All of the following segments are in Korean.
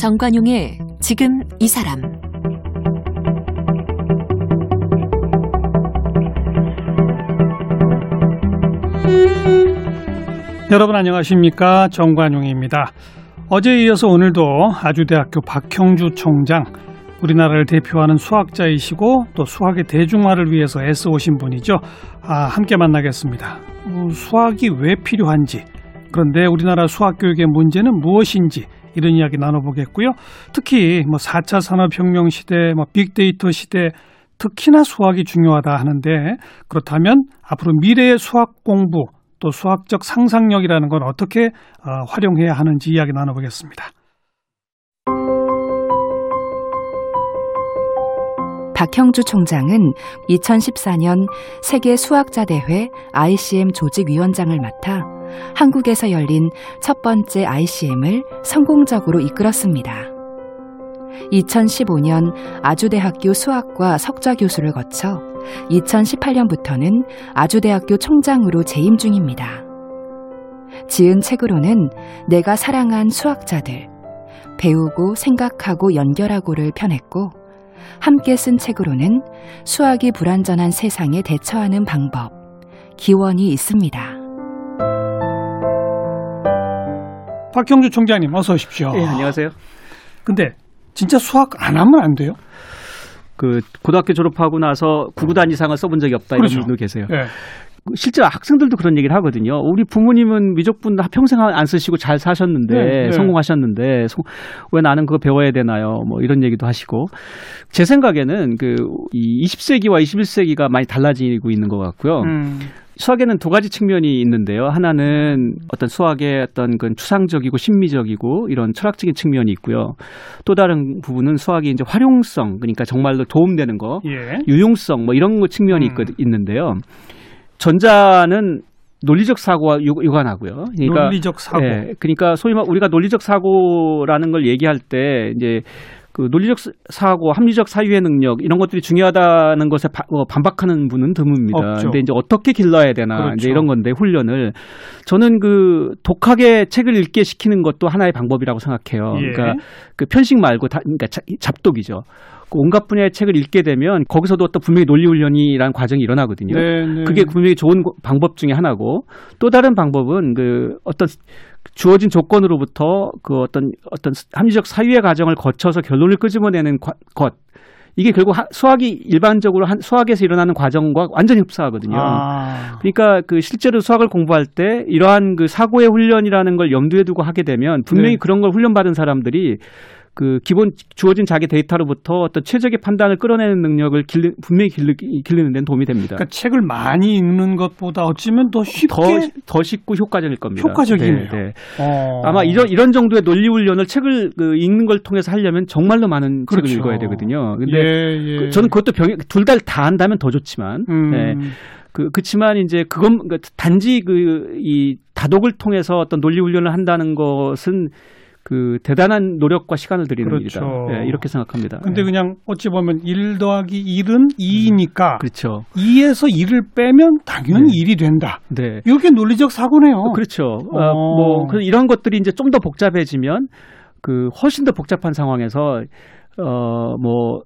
정관용의 지금 이 사람 여러분 안녕하십니까 정관용입니다. 어제에 이어서 오늘도 아주대학교 박형주 총장 우리나라를 대표하는 수학자이시고 또 수학의 대중화를 위해서 애써오신 분이죠. 아, 함께 만나겠습니다. 어, 수학이 왜 필요한지 그런데 우리나라 수학 교육의 문제는 무엇인지 이런 이야기 나눠보겠고요. 특히 뭐 4차 산업혁명 시대, 뭐 빅데이터 시대 특히나 수학이 중요하다 하는데 그렇다면 앞으로 미래의 수학 공부 또 수학적 상상력이라는 건 어떻게 어, 활용해야 하는지 이야기 나눠보겠습니다. 박형주 총장은 2014년 세계 수학자 대회 ICM 조직위원장을 맡아 한국에서 열린 첫 번째 ICM을 성공적으로 이끌었습니다. 2015년 아주대학교 수학과 석좌 교수를 거쳐 2018년부터는 아주대학교 총장으로 재임 중입니다. 지은 책으로는 내가 사랑한 수학자들, 배우고 생각하고 연결하고를 펴냈고, 함께 쓴 책으로는 수학이 불완전한 세상에 대처하는 방법, 기원이 있습니다. 박형주 총장님 어서 오십시오. 예, 안녕하세요. 근데 진짜 수학 안 하면 안 돼요? 그 고등학교 졸업하고 나서 구구단 이상을 써본 적이 없다 그렇죠. 이런 분도 계세요. 예. 실제 학생들도 그런 얘기를 하거든요. 우리 부모님은 미적분 평생 안 쓰시고 잘 사셨는데 네, 네. 성공하셨는데 소- 왜 나는 그거 배워야 되나요? 뭐 이런 얘기도 하시고 제 생각에는 그이 20세기와 21세기가 많이 달라지고 있는 것 같고요. 음, 수학에는 두 가지 측면이 있는데요. 하나는 어떤 수학의 어떤 그 추상적이고 심미적이고 이런 철학적인 측면이 있고요. 또 다른 부분은 수학이 이제 활용성 그러니까 정말로 도움되는 거, 예. 유용성 뭐 이런 거 측면이 음. 있거, 있는데요. 전자는 논리적 사고와 유- 유관하고요. 그러니까 논리적 사고. 예, 그러니까 소위 말 우리가 논리적 사고라는 걸 얘기할 때 이제 그 논리적 사- 사고, 합리적 사유의 능력 이런 것들이 중요하다는 것에 바- 어, 반박하는 분은 드뭅니다. 없죠. 근데 이제 어떻게 길러야 되나 그렇죠. 이제 이런 건데 훈련을 저는 그 독하게 책을 읽게 시키는 것도 하나의 방법이라고 생각해요. 예. 그러니까 그 편식 말고 다, 그러니까 자- 잡독이죠. 그 온갖 분야의 책을 읽게 되면 거기서도 어떤 분명히 논리 훈련이라는 과정이 일어나거든요. 네, 네. 그게 분명히 좋은 고- 방법 중에 하나고 또 다른 방법은 그 어떤 주어진 조건으로부터 그 어떤 어떤 합리적 사유의 과정을 거쳐서 결론을 끄집어내는 과- 것 이게 결국 하- 수학이 일반적으로 한 수학에서 일어나는 과정과 완전히 흡사하거든요. 아, 그러니까 그 실제로 수학을 공부할 때 이러한 그 사고의 훈련이라는 걸 염두에 두고 하게 되면 분명히 네. 그런 걸 훈련받은 사람들이 그 기본 주어진 자기 데이터로부터 어떤 최적의 판단을 끌어내는 능력을 길리, 분명히 길리, 길리는 데는 도움이 됩니다. 그러니까 책을 많이 읽는 것보다 어찌면 더 쉽게 더, 더 쉽고 효과적일 겁니다. 효과적이네요. 네, 네. 어. 아마 이런 이런 정도의 논리 훈련을 책을 그 읽는 걸 통해서 하려면 정말로 많은 그렇죠. 책을 읽어야 되거든요. 근데 예, 예. 그- 저는 그것도 병 둘다 다 한다면 더 좋지만 음, 네. 그 그렇지만 이제 그건 그 단지 그 이 다독을 통해서 어떤 논리 훈련을 한다는 것은 그 대단한 노력과 시간을 들이는 그렇죠. 일이다. 네, 이렇게 생각합니다. 근데 네. 그냥 어찌 보면 1 더하기 1은 2이니까 그렇죠. 2에서 1을 빼면 당연히 네. 1이 된다. 네. 이게 논리적 사고네요. 어, 그렇죠. 어. 어, 뭐 그래서 이런 것들이 이제 좀 더 복잡해지면 그 훨씬 더 복잡한 상황에서 어뭐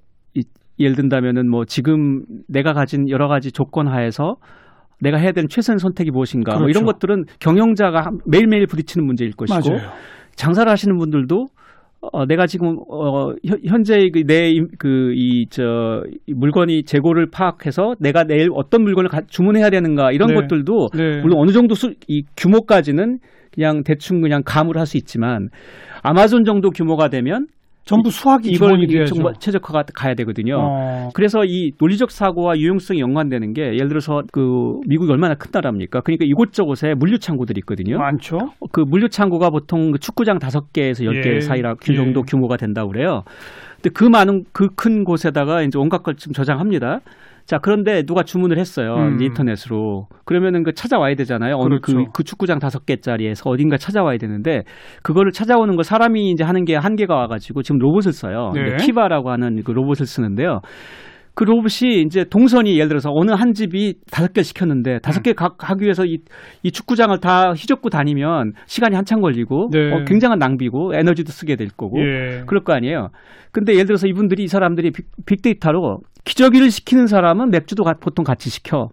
예를 든다면은 뭐 지금 내가 가진 여러 가지 조건 하에서 내가 해야 되는 최선의 선택이 무엇인가 뭐 그렇죠. 이런 것들은 경영자가 한- 매일매일 부딪히는 문제일 것이고 맞아요. 장사를 하시는 분들도 어, 내가 지금 어, 현- 현재 내그이저 물건이 재고를 파악해서 내가 내일 어떤 물건을 가- 주문해야 되는가 이런 네. 것들도 네. 물론 어느 정도 수, 이 규모까지는 그냥 대충 그냥 감을 할수 있지만 아마존 정도 규모가 되면 전부 수학이 이걸. 정말 최적화가 가야 되거든요. 어. 그래서 이 논리적 사고와 유용성이 연관되는 게 예를 들어서 그 미국이 얼마나 큰 나라입니까? 그러니까 이곳저곳에 물류 창고들이 있거든요. 많죠. 그 물류 창고가 보통 그 축구장 다섯 개에서 열개 예, 사이라 그 예. 정도 규모가 된다고 그래요. 근데 그 많은 그 큰 곳에다가 이제 온갖 걸 지금 저장합니다. 자, 그런데 누가 주문을 했어요. 음. 인터넷으로. 그러면은 그 찾아와야 되잖아요. 어느 그, 그렇죠. 그 축구장 다섯 개 짜리에서 어딘가 찾아와야 되는데 그거를 찾아오는 걸 사람이 이제 하는 게 한계가 와가지고 지금 로봇을 써요. 네. 키바라고 하는 그 로봇을 쓰는데요. 그 로봇이 이제 동선이 예를 들어서 어느 한 집이 다섯 개 시켰는데 다섯 개 가, 가기 위해서 이, 이 축구장을 다 휘젓고 다니면 시간이 한참 걸리고 네. 어, 굉장한 낭비고 에너지도 쓰게 될 거고 예. 그럴 거 아니에요. 근데 예를 들어서 이분들이 이 사람들이 빅, 빅데이터로 기저귀를 시키는 사람은 맥주도 가- 보통 같이 시켜.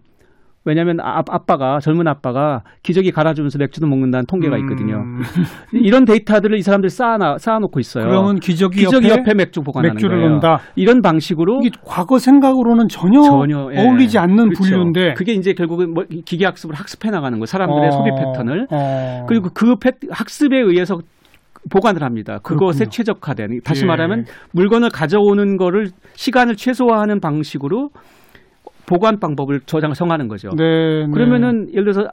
왜냐하면 아, 아빠가 젊은 아빠가 기저귀 갈아주면서 맥주도 먹는다는 통계가 있거든요. 음, 이런 데이터들을 이 사람들이 쌓아 쌓아놓고 있어요. 그러면 기저귀, 기저귀 옆에, 옆에, 맥주 보관하는 맥주를 거예요. 넣는다. 이런 방식으로 과거 생각으로는 전혀, 전혀 예. 어울리지 않는 그렇죠. 분류인데 그게 이제 결국은 뭐 기계 학습을 학습해 나가는 거예요. 사람들의 어, 소비 패턴을 어. 그리고 그 패- 학습에 의해서 보관을 합니다. 그것에 그렇군요. 최적화된 다시 예. 말하면 물건을 가져오는 거를 시간을 최소화하는 방식으로 보관 방법을 저장 정하는 거죠. 네, 네. 그러면은 예를 들어서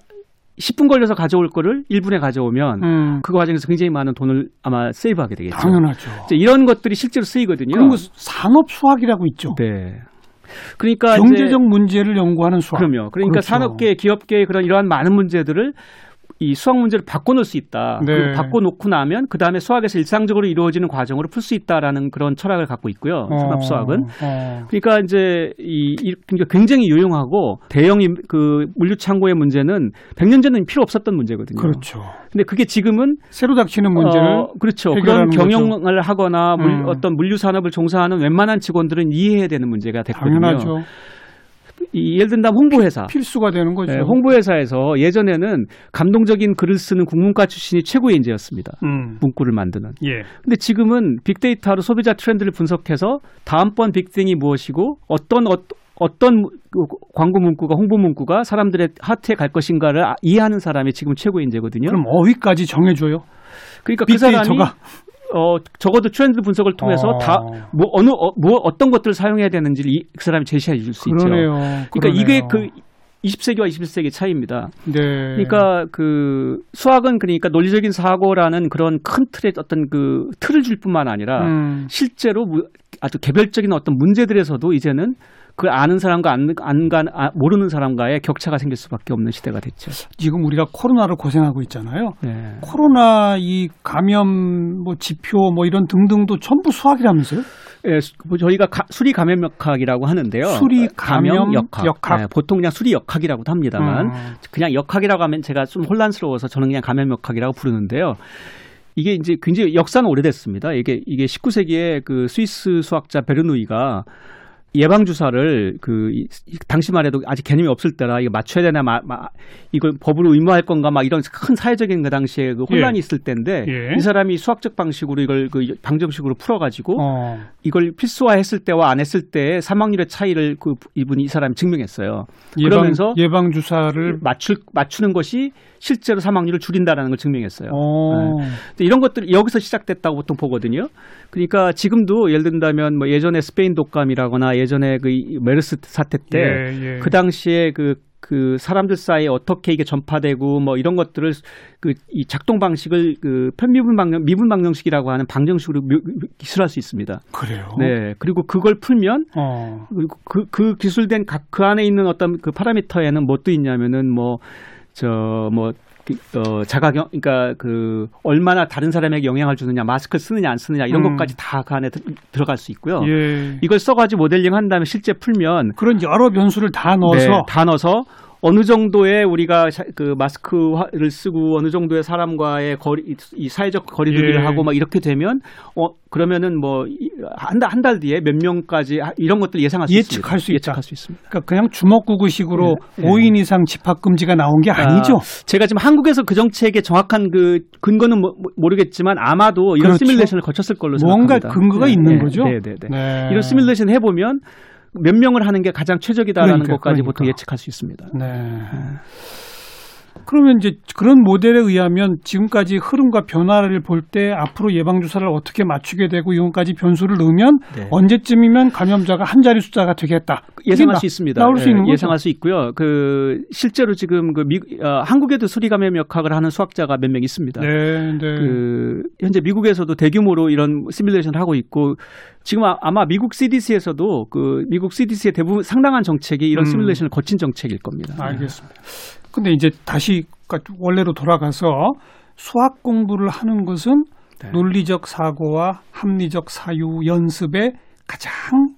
10분 걸려서 가져올 거를 1분에 가져오면 음, 그 과정에서 굉장히 많은 돈을 아마 세이브하게 되겠죠. 당연하죠. 이런 것들이 실제로 쓰이거든요. 거 산업 수학이라고 있죠. 네. 그러니까 경제적 문제를 연구하는 수학. 그럼요. 그러니까 그렇죠. 산업계, 기업계의 그런 이러한 많은 문제들을 이 수학 문제를 바꿔놓을 수 있다. 네. 그 바꿔놓고 나면 그 다음에 수학에서 일상적으로 이루어지는 과정으로 풀 수 있다라는 그런 철학을 갖고 있고요. 어, 산업 수학은. 어. 그러니까 이제 이, 이 그러니까 굉장히 유용하고 대형 임- 그 물류 창고의 문제는 100년 전에는 필요 없었던 문제거든요. 그렇죠. 근데 그게 지금은 새로 닥치는 문제를 어, 그렇죠. 그런 경영을 하거나 물- 음. 어떤 물류 산업을 종사하는 웬만한 직원들은 이해해야 되는 문제가 됐거든요. 당연하죠. 이, 예를 든다면 홍보회사. 필수가 되는 거죠. 네, 홍보회사에서 예전에는 감동적인 글을 쓰는 국문과 출신이 최고의 인재였습니다. 음. 문구를 만드는. 예. 근데 지금은 빅데이터로 소비자 트렌드를 분석해서 다음번 빅땡이 무엇이고 어떤 어, 어떤 그 광고 문구가 홍보 문구가 사람들의 하트에 갈 것인가를 아- 이해하는 사람이 지금 최고의 인재거든요. 그럼 어휘까지 정해줘요. 그러니까 그 사람이 빅데이터가 어 적어도 트렌드 분석을 통해서 어. 다뭐 어느 어, 뭐 어떤 것들을 사용해야 되는지를 이, 그 사람이 제시해 줄 수 있죠. 그러니까 이게 그러네요. 그 20세기와 21세기 차이입니다. 네. 그러니까 그 수학은 그러니까 논리적인 사고라는 그런 큰 틀의 어떤 그 틀을 줄 뿐만 아니라 음. 실제로 무- 아주 개별적인 어떤 문제들에서도 이제는 그 아는 사람과 안, 안, 가- 아, 모르는 사람과의 격차가 생길 수밖에 없는 시대가 됐죠. 지금 우리가 코로나로 고생하고 있잖아요. 네. 코로나 이 감염 뭐 지표 뭐 이런 등등도 전부 수학이라면서요? 예, 수- 뭐 저희가 가- 수리 감염 역학이라고 하는데요. 수리 감염 역학. 역학. 네, 보통 그냥 수리 역학이라고도 합니다만 음. 그냥 역학이라고 하면 제가 좀 혼란스러워서 저는 그냥 감염 역학이라고 부르는데요. 이게 이제 굉장히 역사는 오래됐습니다. 이게 이게 19세기에 그 스위스 수학자 베르누이가 예방 주사를 그 이- 당시만 해도 아직 개념이 없을 때라 이거 맞춰야 되나 마, 마- 이걸 법으로 의무할 건가 막 이런 큰 사회적인 그 당시에 그 혼란이 예. 있을 때인데 예. 이 사람이 수학적 방식으로 이걸 그 방정식으로 풀어가지고 어. 이걸 필수화했을 때와 안 했을 때의 사망률의 차이를 그 이분이 이 사람이 증명했어요. 예방 그러면서 예방 주사를 맞출 맞추는 것이 실제로 사망률을 줄인다라는 걸 증명했어요. 어. 근데 이런 것들이 여기서 시작됐다고 보통 보거든요. 그러니까 지금도 예를 든다면 뭐 예전에 스페인 독감이라거나 예전에 그 이- 메르스 사태 때 예, 예. 그 당시에 그, 그 사람들 사이에 어떻게 이게 전파되고 뭐 이런 것들을 그 이 작동 방식을 그 편미분 방정, 미분 방정식이라고 하는 방정식으로 묘- 기술할 수 있습니다. 그래요. 네. 그리고 그걸 풀면 어. 그리고 그, 그 기술된 각 그 안에 있는 어떤 그 파라미터에는 뭣도 있냐면은 뭐, 저, 뭐, 그, 어, 자가경, 그러니까 그, 얼마나 다른 사람에게 영향을 주느냐, 마스크를 쓰느냐, 안 쓰느냐, 이런 음. 것까지 다 그 안에 들, 들어갈 수 있고요. 예. 이걸 써가지고 모델링 한 다음에 실제 풀면 그런 여러 변수를 다 넣어서 네, 다 넣어서 어느 정도의 우리가 샤- 그 마스크를 쓰고 어느 정도의 사람과의 거리 이 사회적 거리두기를 예. 하고 막 이렇게 되면 어 그러면은 뭐 한 달 한 달 뒤에 몇 명까지 하- 이런 것들 예상할 수 있습니다. 예측할 수 있다. 예측할 수 있습니다. 그러니까 그냥 주먹구구식으로 예, 예. 5인 이상 집합 금지가 나온 게 아니죠. 아, 제가 지금 한국에서 그 정책의 정확한 그 근거는 모- 모르겠지만 아마도 이런 그렇죠. 시뮬레이션을 거쳤을 걸로 뭔가 생각합니다. 근거가 네, 있는 네, 거죠. 네, 네, 네. 네. 이런 시뮬레이션 해 보면 몇 명을 하는 게 가장 최적이다라는 그러니까, 것까지 그러니까. 보통 예측할 수 있습니다. 네. 그러면 이제 그런 모델에 의하면 지금까지 흐름과 변화를 볼 때 앞으로 예방 주사를 어떻게 맞추게 되고 이것까지 변수를 넣으면 네. 언제쯤이면 감염자가 한 자리 숫자가 되겠다. 예상할 나- 수 있습니다. 나올 수 예, 있는 거죠. 예상할 수 있고요. 그 실제로 지금 그 미, 어, 한국에도 수리 감염 역학을 하는 수학자가 몇 명 있습니다. 네, 네. 그 현재 미국에서도 대규모로 이런 시뮬레이션을 하고 있고 지금 아- 아마 미국 CDC에서도 그 미국 CDC의 대부분 상당한 정책이 이런 음. 시뮬레이션을 거친 정책일 겁니다. 알겠습니다. 근데 이제 다시 그러니까 원래로 돌아가서 수학 공부를 하는 것은 네. 논리적 사고와 합리적 사유 연습에 가장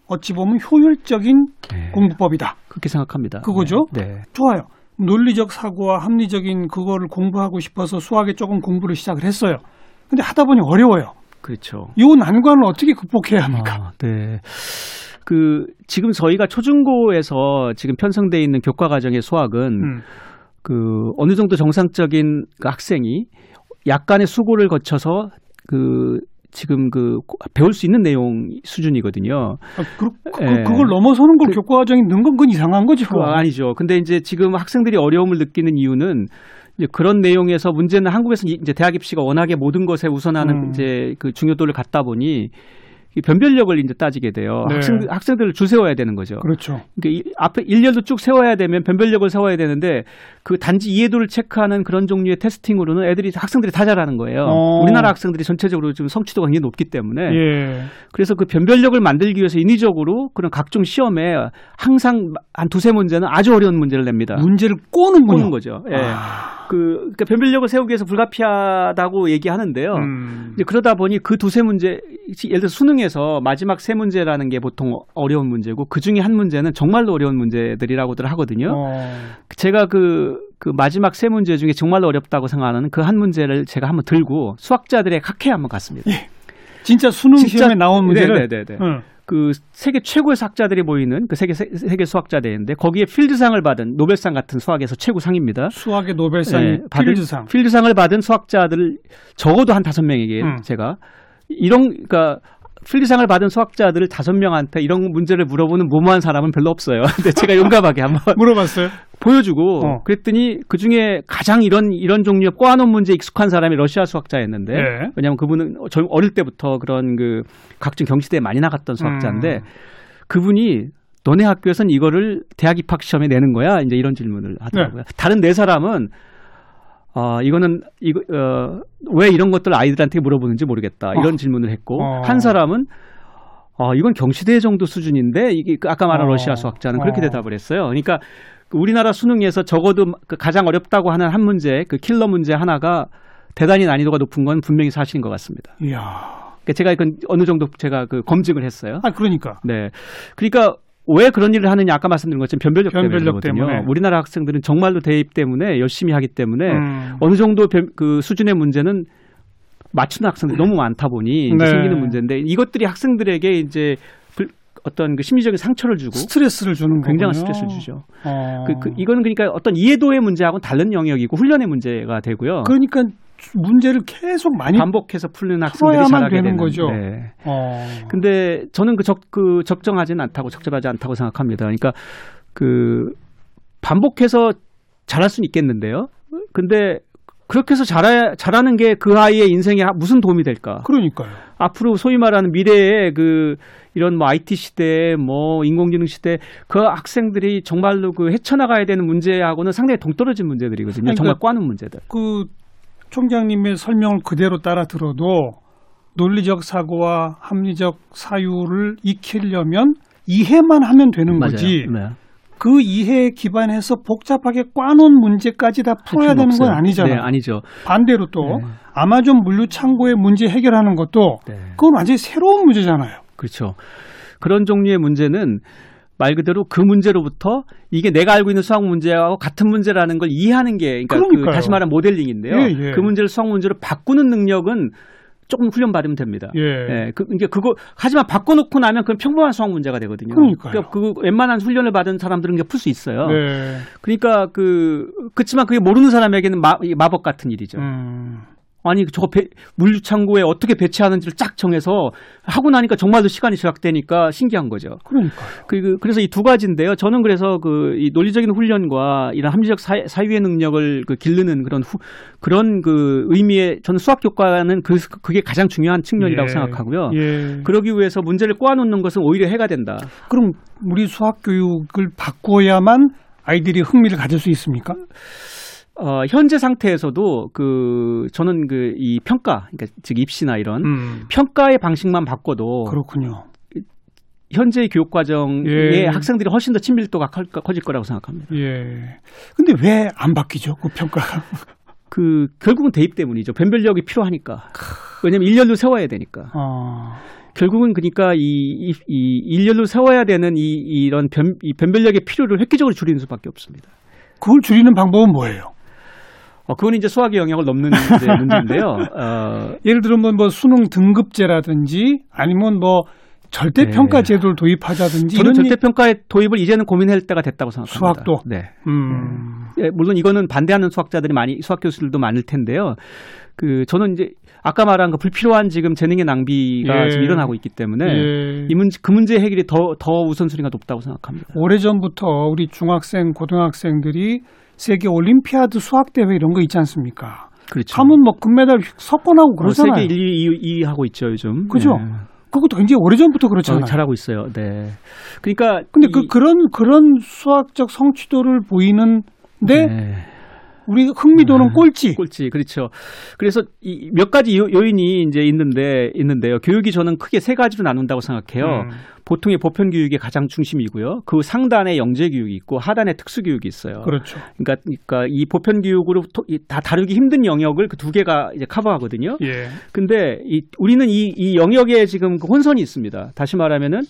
어찌 보면 효율적인 네. 공부법이다. 그렇게 생각합니다. 그거죠? 네. 네. 좋아요. 논리적 사고와 합리적인 그거를 공부하고 싶어서 수학에 조금 공부를 시작을 했어요. 근데 하다 보니 어려워요. 그렇죠. 이 난관을 어떻게 극복해야 합니까? 아, 네. 그 지금 저희가 초중고에서 지금 편성돼 있는 교과 과정의 수학은 음. 그 어느 정도 정상적인 그 학생이 약간의 수고를 거쳐서 그 지금 그 배울 수 있는 내용 수준이거든요. 아, 그, 그, 예. 그걸 넘어서는 걸 그- 교과 과정에 넣은 건 그건 이상한 거지. 그거 아니죠. 근데 이제 지금 학생들이 어려움을 느끼는 이유는 이제 그런 내용에서 문제는 한국에서 이제 대학 입시가 워낙에 모든 것에 우선하는 음. 이제 그 중요도를 갖다 보니 이 변별력을 이제 따지게 돼요. 네. 학생 학생들을 줄 세워야 되는 거죠. 그렇죠. 그러니까 이 앞에 일렬로 쭉 세워야 되면 변별력을 세워야 되는데 그 단지 이해도를 체크하는 그런 종류의 테스팅으로는 애들이 학생들이 다 잘하는 거예요. 어. 우리나라 학생들이 전체적으로 지금 성취도가 굉장히 높기 때문에 예. 그래서 그 변별력을 만들기 위해서 인위적으로 그런 각종 시험에 항상 한 두세 문제는 아주 어려운 문제를 냅니다. 문제를 꼬는군요. 꼬는 거죠. 예. 아. 그 그러니까 변별력을 세우기 위해서 불가피하다고 얘기하는데요. 음. 이제 그러다 보니 그 두세 문제, 예를 들어 수능에서 마지막 세 문제라는 게 보통 어려운 문제고 그 중에 한 문제는 정말로 어려운 문제들이라고들 하거든요. 어. 제가 그, 그 마지막 세 문제 중에 정말로 어렵다고 생각하는 그 한 문제를 제가 한번 들고 수학자들의 학회에 한번 갔습니다. 진짜 수능 진짜- 시험에 나온 문제를 네네네. 응. 그 세계 최고의 수학자들이 모이는 그 세계 세- 세계 수학자 대회인데 거기에 필드상을 받은 노벨상 같은 수학에서 최고 상입니다. 수학의 노벨상이 네, 필드상. 필드상을 받은 수학자들 적어도 한 다섯 명에게 음. 제가 이런 그러니까 필드상을 받은 수학자들 다섯 명한테 이런 문제를 물어보는 무모한 사람은 별로 없어요. 근데 제가 용감하게 한번 물어봤어요. 보여주고 어. 그랬더니 그 중에 가장 이런 이런 종류의 꼬아놓은 문제에 익숙한 사람이 러시아 수학자였는데 네. 왜냐하면 그분은 저 어릴 때부터 그런 그 각종 경시대에 많이 나갔던 수학자인데 음. 그분이 너네 학교에선 이거를 대학 입학 시험에 내는 거야? 이제 이런 질문을 하더라고요. 네. 다른 네 사람은 어, 이거는 이거 어, 왜 이런 것들 아이들한테 물어보는지 모르겠다. 이런 어. 질문을 했고 어. 한 사람은 어, 이건 경시대 정도 수준인데 이게 그 아까 말한 어. 러시아 수학자는 그렇게 어. 대답을 했어요. 그러니까 그 우리나라 수능에서 적어도 그 가장 어렵다고 하는 한 문제, 그 킬러 문제 하나가 대단히 난이도가 높은 건 분명히 사실인 것 같습니다. 이야. 그러니까 제가 이건 어느 정도 제가 그 검증을 했어요. 아 그러니까. 네. 그러니까 왜 그런 일을 하느냐 아까 말씀드린 것처럼 변별력, 변별력. 때문에. 우리나라 학생들은 정말로 대입 때문에 열심히 하기 때문에 음. 어느 정도 변- 그 수준의 문제는 맞추는 학생들이 너무 많다 보니 네. 생기는 문제인데 이것들이 학생들에게 이제 불- 어떤 그 심리적인 상처를 주고 스트레스를 주는 굉장한 거군요. 스트레스를 주죠. 어. 그, 그 이거는 그러니까 어떤 이해도의 문제하고는 다른 영역이고 훈련의 문제가 되고요. 그러니까 문제를 계속 많이 반복해서 풀는 학생들이 잘하게 되는 되는 거죠. 네. 어. 근데 저는 그 적, 그 적정하지는 않다고 적절하지 않다고 생각합니다. 그러니까 그 반복해서 잘할 수는 있겠는데요. 근데 그렇게 해서 잘하, 잘하는 게 그 아이의 인생에 무슨 도움이 될까? 그러니까요. 앞으로 소위 말하는 미래에 그 이런 뭐 IT 시대, 뭐 인공지능 시대 그 학생들이 정말로 그 헤쳐나가야 되는 문제하고는 상당히 동떨어진 문제들이거든요. 아니, 정말 그러니까 꽈는 문제들. 그 총장님의 설명을 그대로 따라 들어도 논리적 사고와 합리적 사유를 익히려면 이해만 하면 되는 거지. 네. 그 이해에 기반해서 복잡하게 꽈놓은 문제까지 다 풀어야 되는 건 없어요. 아니잖아요. 네, 아니죠. 반대로 또 네. 아마존 물류 창고의 문제 해결하는 것도 네. 그건 완전히 새로운 문제잖아요. 그렇죠. 그런 종류의 문제는 말 그대로 그 문제로부터 이게 내가 알고 있는 수학 문제하고 같은 문제라는 걸 이해하는 게 그러니까 그 그러니까요. 다시 말하면 모델링인데요. 예, 예. 그 문제를 수학 문제로 바꾸는 능력은 조금 훈련 받으면 됩니다. 예. 그, 이게 그거, 하지만 바꿔놓고 나면 그건 평범한 수학 문제가 되거든요. 그러니까요. 그러니까 그 웬만한 훈련을 받은 사람들은 풀수 있어요. 네. 그러니까 그, 그렇지만 그게 모르는 사람에게는 마, 이 마법 같은 일이죠. 음. 아니 저거 배, 물류창고에 어떻게 배치하는지를 쫙 정해서 하고 나니까 정말로 시간이 절약되니까 신기한 거죠. 그러니까요. 그, 그래서 이 두 가지인데요. 저는 그래서 그 이 논리적인 훈련과 이런 합리적 사, 사유의 능력을 그 기르는 그런 후, 그런 그 의미의 저는 수학 교과는 그 그게 가장 중요한 측면이라고 예. 생각하고요. 예. 그러기 위해서 문제를 꼬아놓는 것은 오히려 해가 된다. 그럼 우리 수학 교육을 바꿔야만 아이들이 흥미를 가질 수 있습니까? 어, 현재 상태에서도 그 저는 그 이 평가, 그러니까 즉 입시나 이런 음. 평가의 방식만 바꿔도 그렇군요. 현재의 교육 과정에 예. 학생들이 훨씬 더 친밀도가 커- 커질 거라고 생각합니다. 예. 근데 왜 안 바뀌죠? 그 평가가. 그 결국은 대입 때문이죠. 변별력이 필요하니까. 왜냐면 일렬로 세워야 되니까. 어. 결국은 그러니까 이, 이, 이 일렬로 세워야 되는 이, 이런 변, 이 변별력의 필요를 획기적으로 줄이는 수밖에 없습니다. 그걸 줄이는 방법은 뭐예요? 어, 그건 이제 수학의 영역을 넘는 이제 문제인데요. 어, 예를 들면 뭐 수능 등급제라든지 아니면 뭐 절대 평가 네. 제도를 도입하자든지 저는 이런 절대 평가의 도입을 이제는 고민할 때가 됐다고 생각합니다. 수학도? 네. 음. 예, 물론 이거는 반대하는 수학자들이 많이 수학 교수들도 많을 텐데요. 그 저는 이제 아까 말한 그 불필요한 지금 재능의 낭비가 예. 지금 일어나고 있기 때문에 예. 이 문제 그 문제 해결이 더더 우선순위가 높다고 생각합니다. 오래전부터 우리 중학생, 고등학생들이 세계 올림피아드 수학 대회 이런 거 있지 않습니까? 그렇죠. 가면 뭐 금메달 석권하고 그러잖아요. 어, 세계 1, 2, 2 하고 있죠 요즘. 그죠? 네. 그것도 굉장히 오래전부터 어, 그렇잖아요. 잘하고 있어요. 네. 그러니까 근데 이- 그 그런 그런 수학적 성취도를 보이는데 네. 우리 흥미도는 네. 꼴찌. 꼴찌 그렇죠. 그래서 이 몇 가지 요, 요인이 이제 있는데 있는데요. 교육이 저는 크게 세 가지로 나눈다고 생각해요. 음. 보통의 보편 교육이 가장 중심이고요. 그 상단에 영재 교육이 있고 하단에 특수 교육이 있어요. 그렇죠. 그러니까, 그러니까 이 보편 교육으로 토- 이다 다루기 힘든 영역을 그 두 개가 이제 커버하거든요. 예. 근데 이 우리는 이, 이 영역에 지금 그 혼선이 있습니다. 다시 말하면은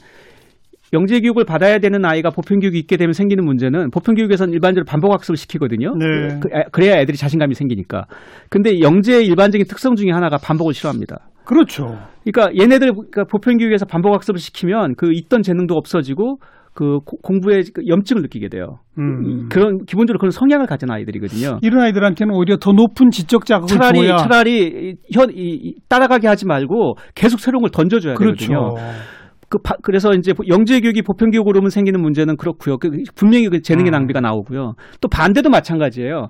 영재 교육을 받아야 되는 아이가 보편 교육이 있게 되면 생기는 문제는 보편 교육에서는 일반적으로 반복 학습을 시키거든요. 네. 그- 아, 그래야 애들이 자신감이 생기니까. 근데 영재의 일반적인 특성 중에 하나가 반복을 싫어합니다. 그렇죠. 그러니까 얘네들 그러니까 보편 교육에서 반복 학습을 시키면 그 있던 재능도 없어지고 그 고- 공부에 그 염증을 느끼게 돼요. 음. 그런 기본적으로 그런 성향을 가진 아이들이거든요. 이런 아이들한테는 오히려 더 높은 지적 자극을 차라리 줘야 차라리 현 이, 이- 따라가게 하지 말고 계속 새로운 걸 던져줘야 그렇죠. 되거든요. 그 바- 그래서 이제 영재 교육이 보편 교육 으로 오면 생기는 문제는 그렇고요. 그 분명히 그 재능의 음. 낭비가 나오고요. 또 반대도 마찬가지예요.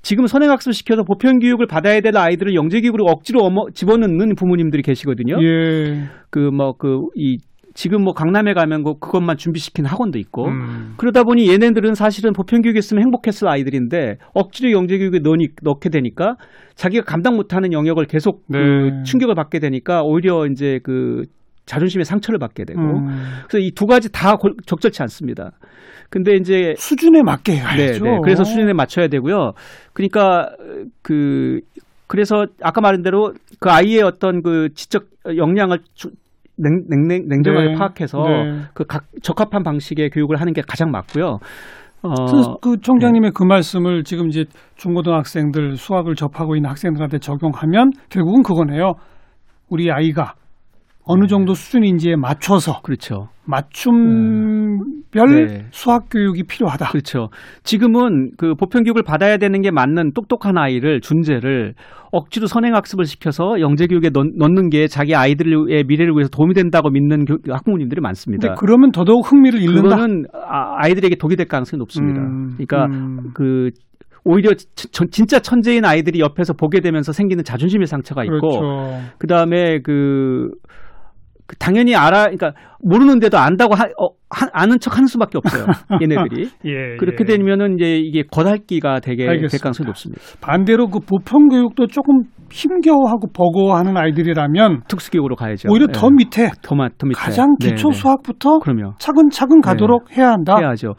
지금 선행학습 시켜서 보편 교육을 받아야 될 아이들을 영재 교육으로 억지로 어머, 집어넣는 부모님들이 계시거든요. 예. 그뭐 그 이 지금 뭐 강남에 가면 그 그것만 준비시키는 학원도 있고 음. 그러다 보니 얘네들은 사실은 보편 교육했으면 행복했을 아이들인데 억지로 영재 교육에 넣니, 넣게 되니까 자기가 감당 못하는 영역을 계속 네. 그 충격을 받게 되니까 오히려 이제 그 자존심의 상처를 받게 되고 음. 그래서 이 두 가지 다 골- 적절치 않습니다. 근데 이제 수준에 맞게 네, 해야죠. 네. 그래서 수준에 맞춰야 되고요. 그러니까 그 그래서 아까 말한 대로 그 아이의 어떤 그 지적 역량을 주- 냉, 냉, 냉정하게 네. 파악해서 네. 그 각 적합한 방식의 교육을 하는 게 가장 맞고요. 어, 그, 그 총장님의 그 말씀을 지금 이제 중고등학생들 수학을 접하고 있는 학생들한테 적용하면 결국은 그거네요. 우리 아이가 어느 정도 수준인지에 맞춰서 그렇죠. 맞춤별 네. 수학 교육이 필요하다. 그렇죠. 지금은 그 보편 교육을 받아야 되는 게 맞는 똑똑한 아이를 준재를 억지로 선행 학습을 시켜서 영재 교육에 넣, 넣는 게 자기 아이들의 미래를 위해서 도움이 된다고 믿는 교- 학부모님들이 많습니다. 그러면 더더욱 흥미를 잃는다. 그거는 아- 아이들에게 독이 될 가능성이 높습니다. 음, 그러니까 음. 그 오히려 진짜 천재인 아이들이 옆에서 보게 되면서 생기는 자존심의 상처가 있고 그렇죠. 그다음에 그, 그 당연히 알아 그러니까 모르는데도 안다고 하, 어, 하- 아는 척 하는 수밖에 없어요. 얘네들이. 예, 그렇게 예. 되면은 이제 이게 겉핥기가 되게 될 알겠습니다. 가능성이 높습니다. 반대로 그 보편 교육도 조금 힘겨워하고 버거워하는 아이들이라면 특수교육으로 가야죠. 오히려 예. 더 밑에 더, 마- 더 밑에. 가장 네, 기초 네. 수학부터 그럼요. 차근차근 가도록 해야 한다. 해야죠.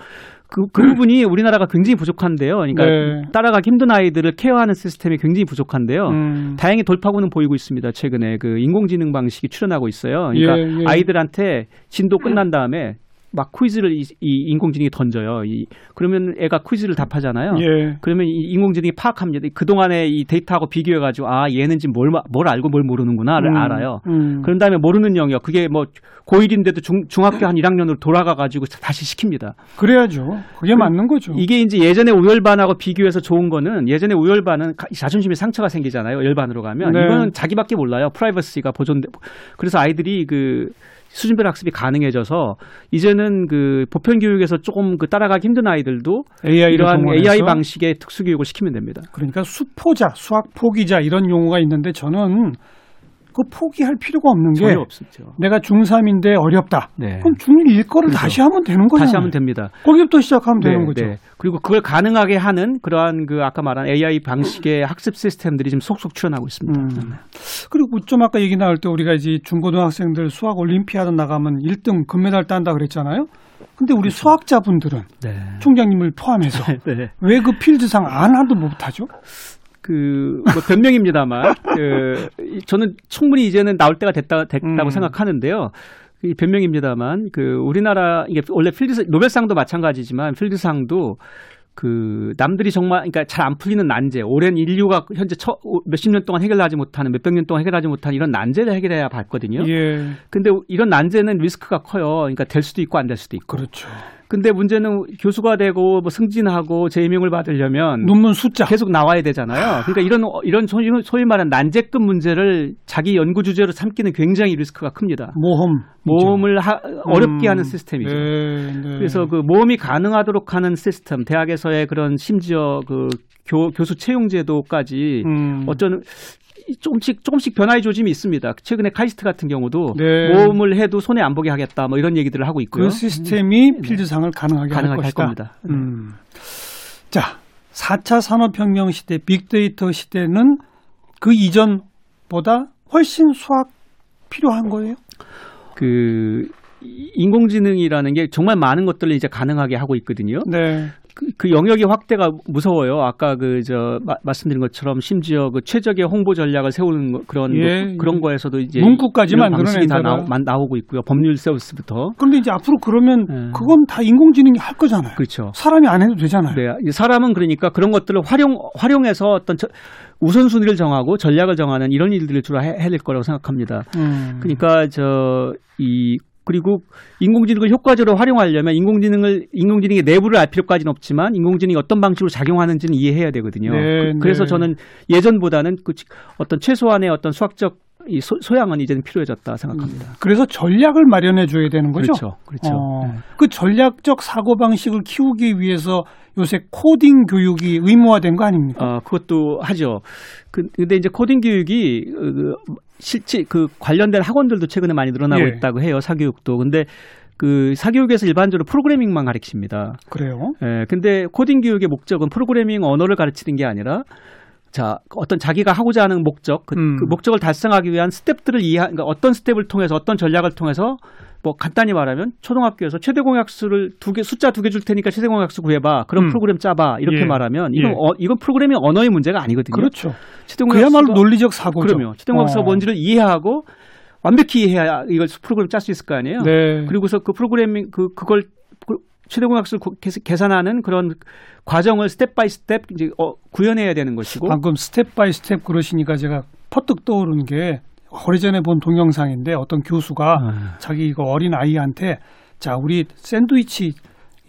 그, 그 부분이 우리나라가 굉장히 부족한데요. 그러니까 네. 따라가기 힘든 아이들을 케어하는 시스템이 굉장히 부족한데요. 음. 다행히 돌파구는 보이고 있습니다. 최근에 그 인공지능 방식이 출현하고 있어요. 그러니까 예, 예. 아이들한테 진도 끝난 다음에 막 퀴즈를 이, 이 인공지능이 던져요. 이, 그러면 애가 퀴즈를 답하잖아요. 예. 그러면 이 인공지능이 파악합니다. 그 동안에 이 데이터하고 비교해 가지고 아 얘는 지금 뭘, 마- 뭘 알고 뭘 모르는구나를 음, 알아요. 음. 그런 다음에 모르는 영역 그게 뭐 고1인데도 중, 중학교 한 1학년으로 돌아가 가지고 다시 시킵니다. 그래야죠. 그게 맞는 거죠. 이게 이제 예전에 우열반하고 비교해서 좋은 거는 예전에 우열반은 가- 자존심에 상처가 생기잖아요. 열반으로 가면 네. 이거는 자기밖에 몰라요. 프라이버시가 보존돼. 그래서 아이들이 그 수준별 학습이 가능해져서 이제는 그 보편 교육에서 조금 그 따라가기 힘든 아이들도 AI를 이러한 동원해서 AI 방식의 특수 교육을 시키면 됩니다. 그러니까 수포자, 수학 포기자 이런 용어가 있는데 저는 그 포기할 필요가 없는 게 없었죠. 내가 중3인데 어렵다. 네. 그럼 중1 거를 그렇죠. 다시 하면 되는 거잖아요. 다시 하면 됩니다. 거기부터 시작하면 되는 네, 거죠. 네. 그리고 그걸 가능하게 하는 그러한 그 아까 말한 AI 방식의 학습 시스템들이 지금 속속 출현하고 있습니다. 음. 그리고 좀 아까 얘기 나올 때 우리가 이제 중고등학생들 수학 올림피아드 나가면 1등 금메달 딴다 그랬잖아요. 근데 우리 수학자분들은 네. 총장님을 포함해서 네. 왜그 필드상 안 하도 못하죠? 그뭐 변명입니다만 그 저는 충분히 이제는 나올 때가 됐다 됐다고 음. 생각하는데요. 이 변명입니다만 그 우리나라 이게 원래 필드 노벨상도 마찬가지지만 필드상도 그 남들이 정말 그러니까 잘 안 풀리는 난제 오랜 인류가 현재 처, 몇십 년 동안 해결하지 못하는 몇백 년 동안 해결하지 못하는 이런 난제를 해결해야 받거든요. 예. 근데 이런 난제는 리스크가 커요. 그러니까 될 수도 있고 안 될 수도 있고. 그렇죠. 근데 문제는 교수가 되고 뭐 승진하고 재임용을 받으려면 논문 숫자. 계속 나와야 되잖아요. 그러니까 이런 이런 소위, 소위 말하는 난제급 문제를 자기 연구 주제로 삼기는 굉장히 리스크가 큽니다. 모험. 모험을 하- 어렵게 음. 하는 시스템이죠. 네, 네. 그래서 그 모험이 가능하도록 하는 시스템, 대학에서의 그런 심지어 그 교, 교수 채용 제도까지 음. 어쩌는 조금씩 조금씩 변화의 조짐이 있습니다. 최근에 카이스트 같은 경우도 네. 모험을 해도 손해 안 보게 하겠다, 뭐 이런 얘기들을 하고 있고요. 그 시스템이 필드상을 가능하게, 네. 가능하게 할할 것이다. 겁니다. 네. 음. 자, 4차 산업혁명 시대, 빅데이터 시대는 그 이전보다 훨씬 수학 필요한 거예요? 그 인공지능이라는 게 정말 많은 것들을 이제 가능하게 하고 있거든요. 네. 그, 그 영역의 확대가 무서워요. 아까 그 저 말씀드린 것처럼 심지어 그 최적의 홍보 전략을 세우는 거- 그런 예, 거, 그런 예. 거에서도 이제 문구까지 방식이 다. 나오, 만- 나오고 있고요. 법률 서비스부터 그런데 이제 앞으로 그러면 네. 그건 다 인공지능이 할 거잖아요. 그렇죠. 사람이 안 해도 되잖아요. 네, 이 사람은 그러니까 그런 것들을 활용 활용해서 어떤 저- 우선순위를 정하고 전략을 정하는 이런 일들을 주로 해, 해낼 거라고 생각합니다. 음. 그러니까 저 이 그리고 인공지능을 효과적으로 활용하려면 인공지능을 인공지능의 내부를 알 필요까지는 없지만 인공지능이 어떤 방식으로 작용하는지는 이해해야 되거든요. 네, 그, 래서 네. 저는 예전보다는 그 치- 어떤 최소한의 어떤 수학적 이 소, 소양은 이제는 필요해졌다 생각합니다. 그래서 전략을 마련해 줘야 되는 거죠. 그렇죠, 그렇죠. 어, 네. 그 전략적 사고 방식을 키우기 위해서 요새 코딩 교육이 의무화된 거 아닙니까? 어, 그것도 하죠. 그, 근데 이제 코딩 교육이 어, 그 실제 그 관련된 학원들도 최근에 많이 늘어나고 예. 있다고 해요. 사교육도. 근데 그 사교육에서 일반적으로 프로그래밍만 가르칩니다. 그래요? 예, 근데 코딩 교육의 목적은 프로그래밍 언어를 가르치는 게 아니라 자, 어떤 자기가 하고자 하는 목적, 그, 음. 그 목적을 달성하기 위한 스텝들을 이해, 그러니까 어떤 스텝을 통해서 어떤 전략을 통해서 뭐 간단히 말하면 초등학교에서 최대 공약수를 두 개, 숫자 두 개 줄 테니까 최대 공약수 구해봐. 그런 음. 프로그램 짜봐. 이렇게 예. 말하면 이건, 예. 어, 이건 프로그래밍 언어의 문제가 아니거든요. 그렇죠. 최대 공약수가 그야말로 논리적 사고죠. 그럼요. 최대 공약수가 어. 뭔지를 이해하고 완벽히 이해해야 이걸 프로그램 짤 수 있을 거 아니에요. 네. 그리고서 그 프로그래밍 그 그걸 그 최대 공약수를 고- 계산- 계산하는 그런 과정을 step by step 이제 어, 구현해야 되는 것이고 방금 step by step 그러시니까 제가 퍼뜩 떠오른 게 오래전에 본 동영상인데 어떤 교수가 아. 자기 이거 어린 아이한테 자 우리 샌드위치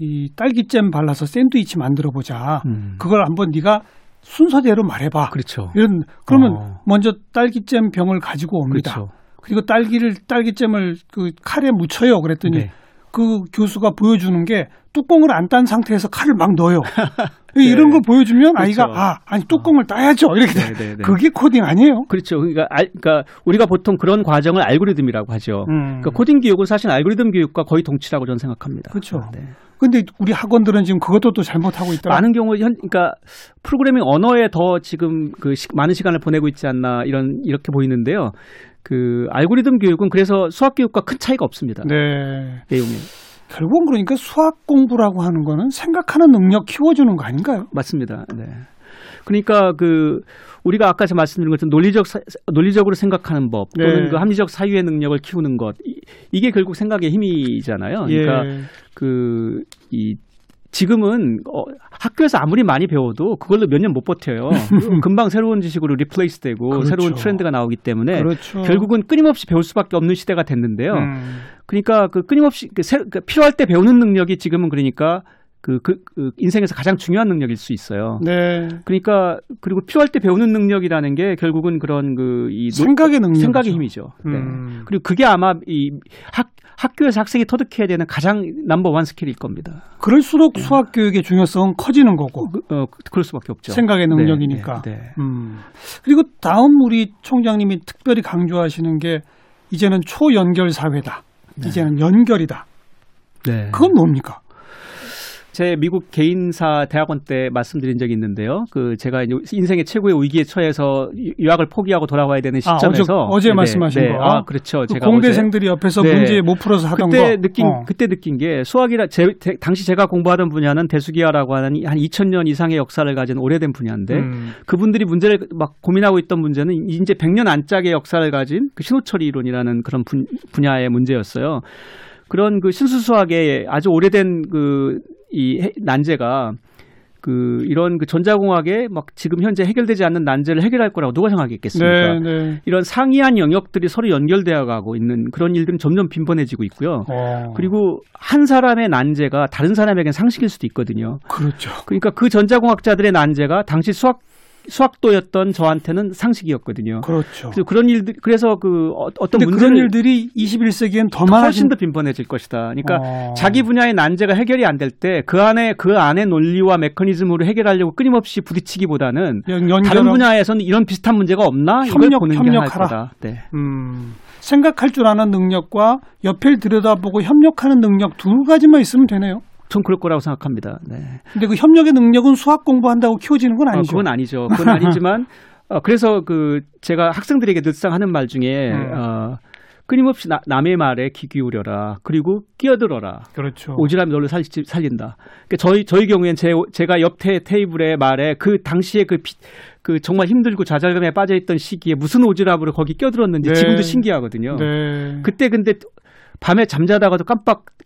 이 딸기잼 발라서 샌드위치 만들어 보자. 음. 그걸 한번 네가 순서대로 말해봐. 그렇죠. 이런 그러면 어. 먼저 딸기잼 병을 가지고 옵니다. 그렇죠. 그리고 딸기를 딸기잼을 그 칼에 묻혀요. 그랬더니 네. 그 교수가 보여주는 게 뚜껑을 안 딴 상태에서 칼을 막 넣어요. 네. 이런 걸 보여주면 아이가 그렇죠. 아 아니 뚜껑을 따야죠 이렇게 돼. 네, 네, 네. 그게 코딩 아니에요? 그렇죠. 그러니까, 알, 그러니까 우리가 보통 그런 과정을 알고리즘이라고 하죠. 음. 그러니까 코딩 교육은 사실 알고리즘 교육과 거의 동치라고 저는 생각합니다. 그렇죠. 네. 근데 우리 학원들은 지금 그것도 또 잘못하고 있더라. 많은 경우 현 그러니까 프로그래밍 언어에 더 지금 그 시- 많은 시간을 보내고 있지 않나 이런 이렇게 보이는데요. 그 알고리즘 교육은 그래서 수학 교육과 큰 차이가 없습니다. 네. 내용이 결국은 그러니까 수학 공부라고 하는 거는 생각하는 능력 키워주는 거 아닌가요? 맞습니다. 네. 그러니까 그 우리가 아까 저 말씀드린 것처럼 논리적 사- 논리적으로 생각하는 법 또는 네. 그 합리적 사유의 능력을 키우는 것 이, 이게 결국 생각의 힘이잖아요. 그러니까 예. 그이 지금은 어, 학교에서 아무리 많이 배워도 그걸로 몇 년 못 버텨요. 금방 새로운 지식으로 replace 되고 그렇죠. 새로운 트렌드가 나오기 때문에 그렇죠. 결국은 끊임없이 배울 수밖에 없는 시대가 됐는데요. 음. 그러니까 그 끊임없이 그 새- 그 필요할 때 배우는 능력이 지금은 그러니까 그, 그, 그 인생에서 가장 중요한 능력일 수 있어요. 네. 그러니까 그리고 필요할 때 배우는 능력이라는 게 결국은 그런 그 이 생각의 능력. 생각의 힘이죠. 네. 음. 그리고 그게 아마 이 학, 학교에서 학생이 터득해야 되는 가장 number one skill일 겁니다. 그럴수록 수학 교육의 중요성은 커지는 거고. 그, 어, 그- 그럴 수밖에 없죠. 생각의 네, 능력이니까. 네, 네. 음. 그리고 다음 우리 총장님이 특별히 강조하시는 게 이제는 초연결 사회다. 이제는 연결이다. 네. 그건 뭡니까? 제 미국 개인사 대학원 때 말씀드린 적이 있는데요. 그 제가 인생의 최고의 위기에 처해서 유- 유학을 포기하고 돌아와야 되는 아, 시점에서 어제, 어제 네, 말씀하신 네. 거. 아, 그렇죠. 그 제가 공대생들이 옆에서 네. 문제 못 풀어서 하던 그때 거. 느낀 어. 그때 느낀 게 수학이라 제, 대- 당시 제가 공부하던 분야는 대수기하라고 하는 한 2000년 이상의 역사를 가진 오래된 분야인데 음. 그분들이 문제를 막 고민하고 있던 문제는 이제 100년 안짝의 역사를 가진 그 신호처리 이론이라는 그런 분, 분야의 문제였어요. 그런 그 신수수학의 아주 오래된 그 이 난제가 그 이런 그 전자공학에 막 지금 현재 해결되지 않는 난제를 해결할 거라고 누가 네, 생각했겠습니까? 네. 이런 상이한 영역들이 서로 연결되어 가고 있는 그런 일들은 점점 빈번해지고 있고요. 어, 그리고 한 사람의 난제가 다른 사람에겐 상식일 수도 있거든요. 그렇죠. 그러니까 그 전자공학자들의 난제가 당시 수학 수학도였던 저한테는 상식이었거든요. 그렇죠. 그래서 그런 일들 그래서 그 어- 어떤 근데 그런 문제를 일들이 21세기엔 더 훨씬 많아진 더 빈번해질 것이다. 그러니까 어. 자기 분야의 난제가 해결이 안 될 때 그 안에 그 안에 논리와 메커니즘으로 해결하려고 끊임없이 부딪히기보다는 연- 연결함- 다른 분야에서는 이런 비슷한 문제가 없나 협력- 보는 협력하라. 네. 음, 생각할 줄 아는 능력과 옆을 들여다보고 협력하는 능력 두 가지만 있으면 되네요. 전 그럴 거라고 생각합니다. 네. 근데 그 협력의 능력은 수학 공부한다고 키워지는 건 어, 아니죠. 그건 아니죠. 그건 아니지만 어, 그래서 그 제가 학생들에게 늘상 하는 말 중에 음. 어, 끊임없이 나- 남의 말에 귀 기울여라. 그리고 끼어들어라. 그렇죠. 오지랖이 너를 살, 살린다. 그러니까 저희 저희 경우엔 제, 제가 옆에 테이블의 말에 그 당시에 그, 피- 그 정말 힘들고 좌절감에 빠져있던 시기에 무슨 오지랖으로 거기 껴들었는지 네. 지금도 신기하거든요. 네. 그때 근데 밤에 잠자다가도 깜빡 이-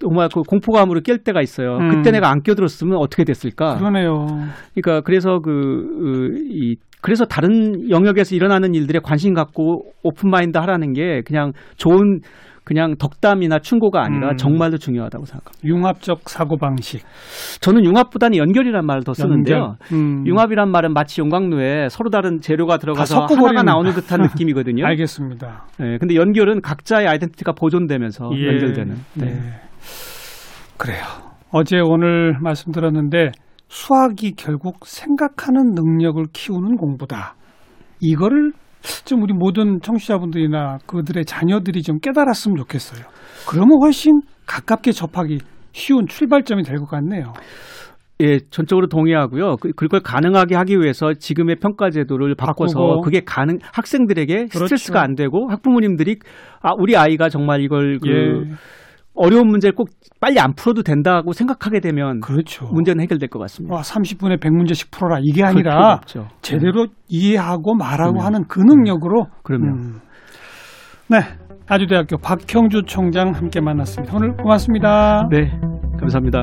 정말 그 공포감으로 깰 때가 있어요. 음. 그때 내가 안 껴들었으면 어떻게 됐을까? 그러네요. 그러니까 그래서 그, 그, 이, 그래서 다른 영역에서 일어나는 일들에 관심 갖고 오픈 마인드 하라는 게 그냥 좋은 그냥 덕담이나 충고가 아니라 음. 정말로 중요하다고 생각합니다. 융합적 사고 방식. 저는 융합보다는 연결이라는 말을 더 쓰는데요. 음. 융합이란 말은 마치 용광로에 서로 다른 재료가 들어가서 하나가 나오는 듯한 느낌이거든요. 알겠습니다. 네, 근데 연결은 각자의 아이덴티티가 보존되면서 예. 연결되는. 네. 네. 그래요. 어제 오늘 말씀드렸는데 수학이 결국 생각하는 능력을 키우는 공부다. 이거를 좀 우리 모든 청취자분들이나 그들의 자녀들이 좀 깨달았으면 좋겠어요. 그러면 훨씬 가깝게 접하기 쉬운 출발점이 될 것 같네요. 예, 전적으로 동의하고요. 그- 그걸 가능하게 하기 위해서 지금의 평가 제도를 바꿔서 바꾸고. 그게 가능 학생들에게 그렇죠. 스트레스가 안 되고 학부모님들이 아 우리 아이가 정말 이걸 그 예, 어려운 문제를 꼭 빨리 안 풀어도 된다고 생각하게 되면 그렇죠. 문제는 해결될 것 같습니다. 와, 30분에 100문제씩 풀어라. 이게 아니라. 제대로 이해하고 말하고 그럼요. 하는 그 능력으로 그럼요. 음. 네. 아주대학교 박형주 총장 함께 만났습니다. 오늘 고맙습니다. 네, 감사합니다.